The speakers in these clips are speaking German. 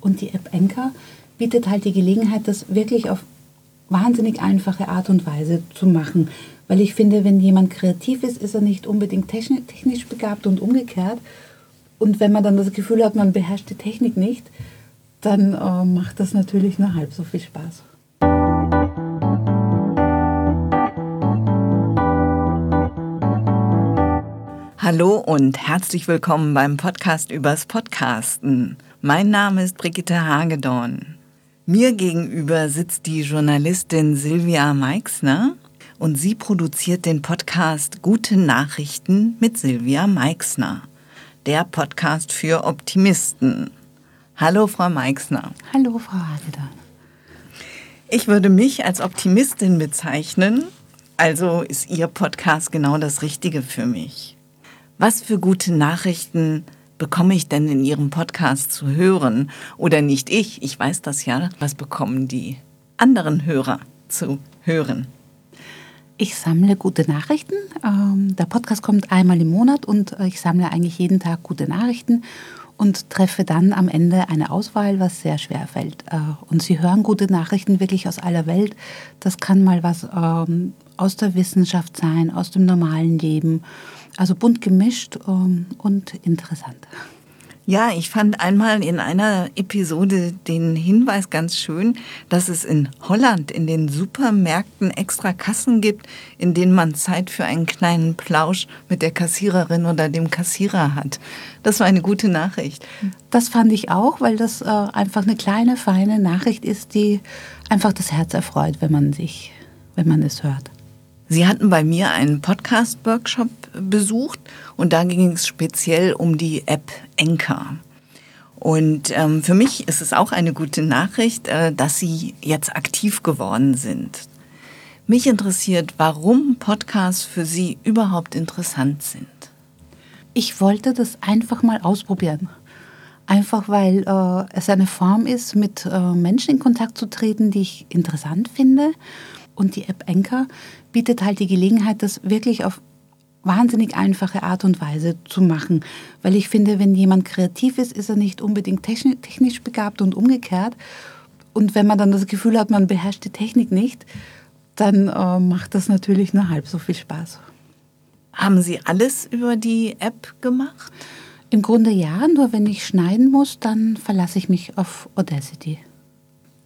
Und die App Anchor bietet halt die Gelegenheit, das wirklich auf wahnsinnig einfache Art und Weise zu machen. Weil ich finde, wenn jemand kreativ ist, ist er nicht unbedingt technisch begabt und umgekehrt. Und wenn man dann das Gefühl hat, man beherrscht die Technik nicht, dann äh, macht das natürlich nur halb so viel Spaß. Hallo und herzlich willkommen beim Podcast übers Podcasten. Mein Name ist Brigitte Hagedorn. Mir gegenüber sitzt die Journalistin Silvia Meixner und sie produziert den Podcast Gute Nachrichten mit Silvia Meixner, der Podcast für Optimisten. Hallo, Frau Meixner. Hallo, Frau Hagedorn. Ich würde mich als Optimistin bezeichnen, also ist Ihr Podcast genau das Richtige für mich. Was für gute Nachrichten bekomme ich denn in Ihrem Podcast zu hören? Oder nicht ich, ich weiß das ja. Was bekommen die anderen Hörer zu hören? Ich sammle gute Nachrichten. Ähm, der Podcast kommt einmal im Monat und ich sammle eigentlich jeden Tag gute Nachrichten und treffe dann am Ende eine Auswahl, was sehr schwer fällt. Äh, und Sie hören gute Nachrichten wirklich aus aller Welt. Das kann mal was ähm, aus der Wissenschaft sein, aus dem normalen Leben also bunt gemischt ähm, und interessant. Ja, ich fand einmal in einer Episode den Hinweis ganz schön, dass es in Holland in den Supermärkten extra Kassen gibt, in denen man Zeit für einen kleinen Plausch mit der Kassiererin oder dem Kassierer hat. Das war eine gute Nachricht. Das fand ich auch, weil das äh, einfach eine kleine, feine Nachricht ist, die einfach das Herz erfreut, wenn man sich, wenn man es hört. Sie hatten bei mir einen Podcast-Workshop besucht und da ging es speziell um die App Enka. Und ähm, für mich ist es auch eine gute Nachricht, äh, dass Sie jetzt aktiv geworden sind. Mich interessiert, warum Podcasts für Sie überhaupt interessant sind. Ich wollte das einfach mal ausprobieren. Einfach weil äh, es eine Form ist, mit äh, Menschen in Kontakt zu treten, die ich interessant finde. Und die App Enka bietet halt die Gelegenheit, das wirklich auf wahnsinnig einfache Art und Weise zu machen. Weil ich finde, wenn jemand kreativ ist, ist er nicht unbedingt technisch begabt und umgekehrt. Und wenn man dann das Gefühl hat, man beherrscht die Technik nicht, dann äh, macht das natürlich nur halb so viel Spaß. Haben Sie alles über die App gemacht? Im Grunde ja, nur wenn ich schneiden muss, dann verlasse ich mich auf Audacity.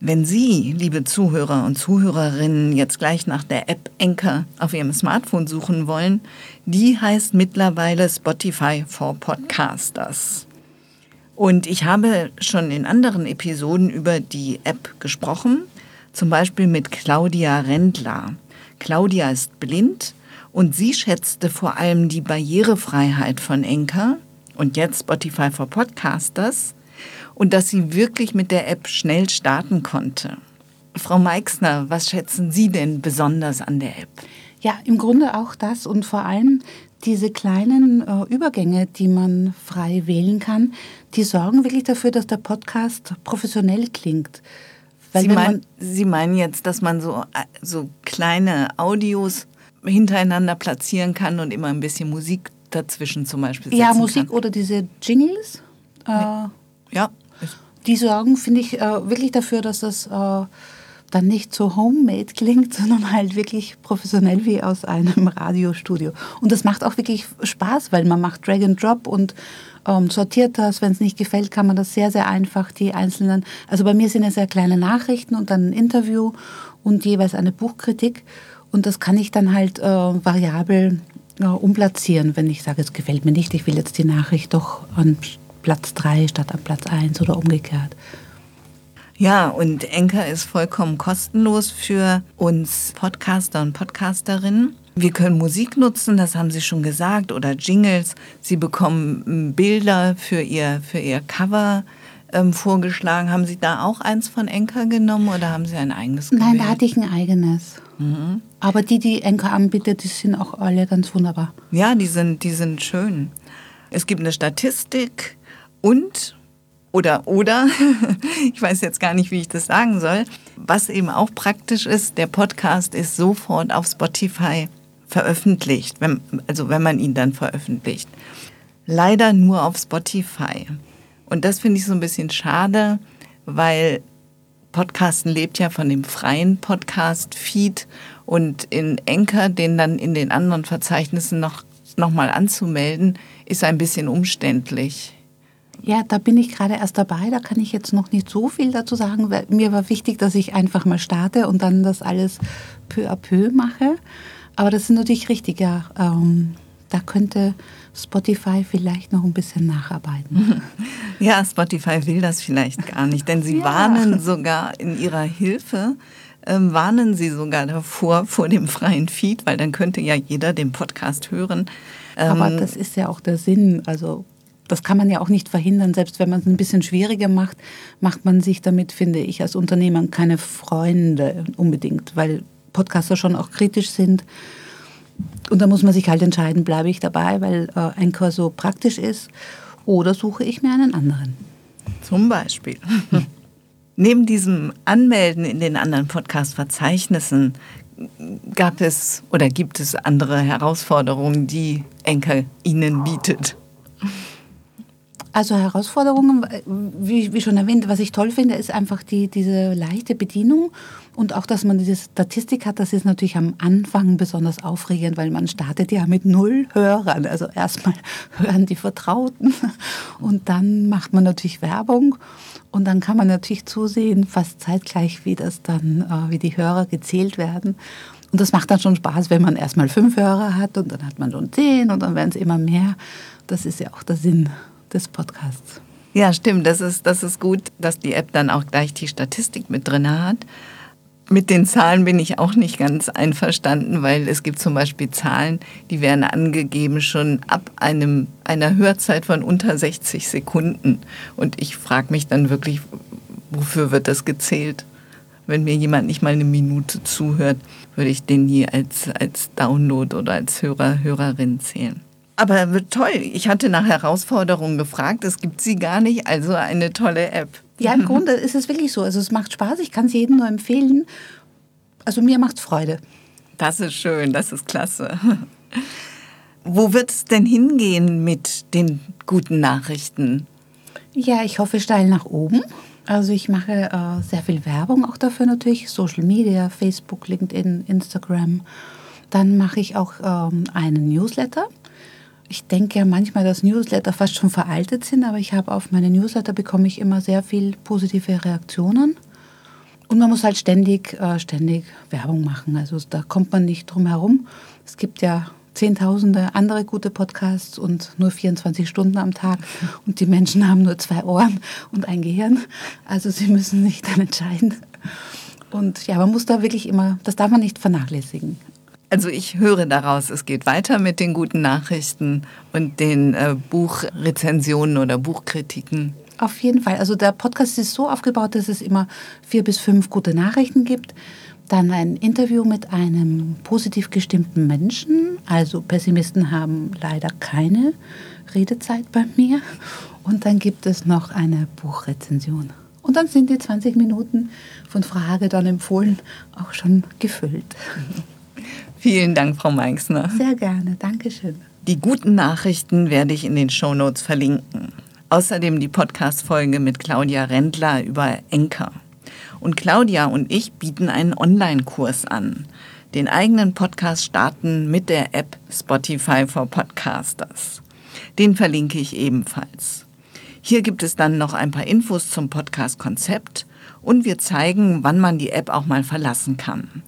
Wenn Sie, liebe Zuhörer und Zuhörerinnen, jetzt gleich nach der App Anchor auf Ihrem Smartphone suchen wollen, die heißt mittlerweile Spotify for Podcasters. Und ich habe schon in anderen Episoden über die App gesprochen, zum Beispiel mit Claudia Rendler. Claudia ist blind und sie schätzte vor allem die Barrierefreiheit von Anchor und jetzt Spotify for Podcasters und dass sie wirklich mit der App schnell starten konnte. Frau Meixner, was schätzen Sie denn besonders an der App? Ja, im Grunde auch das und vor allem diese kleinen äh, Übergänge, die man frei wählen kann, die sorgen wirklich dafür, dass der Podcast professionell klingt. Sie, mein, Sie, meinen jetzt, dass man so, äh, so kleine Audios hintereinander platzieren kann und immer ein bisschen Musik dazwischen zum Beispiel Ja, Musik kann. oder diese Jingles. Äh, ja die sorgen, finde ich, äh, wirklich dafür, dass das äh, dann nicht so homemade klingt, sondern halt wirklich professionell wie aus einem Radiostudio. Und das macht auch wirklich Spaß, weil man macht Drag and Drop und ähm, sortiert das. Wenn es nicht gefällt, kann man das sehr, sehr einfach, die einzelnen. Also bei mir sind es sehr kleine Nachrichten und dann ein Interview und jeweils eine Buchkritik. Und das kann ich dann halt äh, variabel äh, umplatzieren, wenn ich sage, es gefällt mir nicht, ich will jetzt die Nachricht doch an Platz 3 statt an Platz 1 oder umgekehrt. Ja, und Enker ist vollkommen kostenlos für uns Podcaster und Podcasterinnen. Wir können Musik nutzen, das haben Sie schon gesagt, oder Jingles. Sie bekommen Bilder für Ihr, für ihr Cover ähm, vorgeschlagen. Haben Sie da auch eins von Enker genommen oder haben Sie ein eigenes gewählt? Nein, da hatte ich ein eigenes. Mhm. Aber die, die Enker anbietet, die sind auch alle ganz wunderbar. Ja, die sind, die sind schön. Es gibt eine Statistik und oder oder, ich weiß jetzt gar nicht, wie ich das sagen soll, was eben auch praktisch ist, der Podcast ist sofort auf Spotify veröffentlicht, wenn, also wenn man ihn dann veröffentlicht. Leider nur auf Spotify. Und das finde ich so ein bisschen schade, weil Podcasten lebt ja von dem freien Podcast-Feed und in Enker, den dann in den anderen Verzeichnissen noch, noch mal anzumelden, ist ein bisschen umständlich. Ja, da bin ich gerade erst dabei. Da kann ich jetzt noch nicht so viel dazu sagen. Weil mir war wichtig, dass ich einfach mal starte und dann das alles peu à peu mache. Aber das ist natürlich richtig, ja. Ähm, da könnte Spotify vielleicht noch ein bisschen nacharbeiten. Ja, Spotify will das vielleicht gar nicht, denn sie ja. warnen sogar in ihrer Hilfe, ähm, warnen sie sogar davor, vor dem freien Feed, weil dann könnte ja jeder den Podcast hören. Aber ähm, das ist ja auch der Sinn. Also das kann man ja auch nicht verhindern. Selbst wenn man es ein bisschen schwieriger macht, macht man sich damit, finde ich, als Unternehmer keine Freunde unbedingt, weil Podcaster schon auch kritisch sind und da muss man sich halt entscheiden, bleibe ich dabei, weil äh, Anchor so praktisch ist, oder suche ich mir einen anderen. Zum Beispiel. Neben diesem Anmelden in den anderen Podcast-Verzeichnissen gab es oder gibt es andere Herausforderungen, die Enker Ihnen bietet? Also Herausforderungen, wie, wie, schon erwähnt, was ich toll finde, ist einfach die, diese leichte Bedienung und auch, dass man diese Statistik hat. Das ist natürlich am Anfang besonders aufregend, weil man startet ja mit null Hörern. Also erstmal hören die Vertrauten und dann macht man natürlich Werbung und dann kann man natürlich zusehen, fast zeitgleich, wie das dann, äh, wie die Hörer gezählt werden. Und das macht dann schon Spaß, wenn man erstmal fünf Hörer hat und dann hat man schon zehn und dann werden es immer mehr. Das ist ja auch der Sinn des Podcasts. Ja, stimmt. Das ist, das ist gut, dass die App dann auch gleich die Statistik mit drin hat. Mit den Zahlen bin ich auch nicht ganz einverstanden, weil es gibt zum Beispiel Zahlen, die werden angegeben schon ab einem, einer Hörzeit von unter 60 Sekunden. Und ich frage mich dann wirklich, wofür wird das gezählt? Wenn mir jemand nicht mal eine Minute zuhört, würde ich den nie als, als Download oder als Hörer, Hörerin zählen. Aber toll, ich hatte nach Herausforderungen gefragt, es gibt sie gar nicht, also eine tolle App. Ja, im Grunde ist es wirklich so. Also es macht Spaß, ich kann es jedem nur empfehlen. Also mir macht es Freude. Das ist schön, das ist klasse. Wo wird es denn hingehen mit den guten Nachrichten? Ja, ich hoffe steil nach oben. Also ich mache äh, sehr viel Werbung auch dafür natürlich, Social Media, Facebook, LinkedIn, Instagram. Dann mache ich auch ähm, einen Newsletter ich denke ja manchmal, dass Newsletter fast schon veraltet sind, aber ich habe auf meine Newsletter bekomme ich immer sehr viel positive Reaktionen. Und man muss halt ständig, äh, ständig Werbung machen. Also da kommt man nicht drum herum. Es gibt ja zehntausende andere gute Podcasts und nur 24 Stunden am Tag. Und die Menschen haben nur zwei Ohren und ein Gehirn. Also sie müssen sich dann entscheiden. Und ja, man muss da wirklich immer, das darf man nicht vernachlässigen. Also ich höre daraus, es geht weiter mit den guten Nachrichten und den äh, Buchrezensionen oder Buchkritiken. Auf jeden Fall. Also der Podcast ist so aufgebaut, dass es immer vier bis fünf gute Nachrichten gibt. Dann ein Interview mit einem positiv gestimmten Menschen. Also Pessimisten haben leider keine Redezeit bei mir. Und dann gibt es noch eine Buchrezension. Und dann sind die 20 Minuten von Frage dann empfohlen auch schon gefüllt. Vielen Dank, Frau Meixner. Sehr gerne, Dankeschön. Die guten Nachrichten werde ich in den Shownotes verlinken. Außerdem die Podcast-Folge mit Claudia Rendler über Enker. Und Claudia und ich bieten einen Online-Kurs an. Den eigenen Podcast starten mit der App Spotify for Podcasters. Den verlinke ich ebenfalls. Hier gibt es dann noch ein paar Infos zum Podcast-Konzept und wir zeigen, wann man die App auch mal verlassen kann.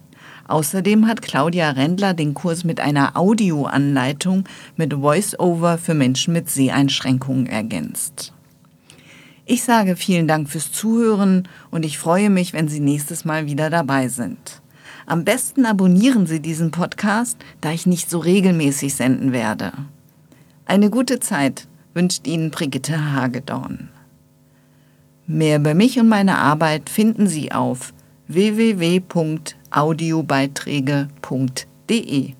Außerdem hat Claudia Rendler den Kurs mit einer Audioanleitung mit Voice-Over für Menschen mit Seheinschränkungen ergänzt. Ich sage vielen Dank fürs Zuhören und ich freue mich, wenn Sie nächstes Mal wieder dabei sind. Am besten abonnieren Sie diesen Podcast, da ich nicht so regelmäßig senden werde. Eine gute Zeit wünscht Ihnen Brigitte Hagedorn. Mehr über mich und meine Arbeit finden Sie auf www audiobeiträge.de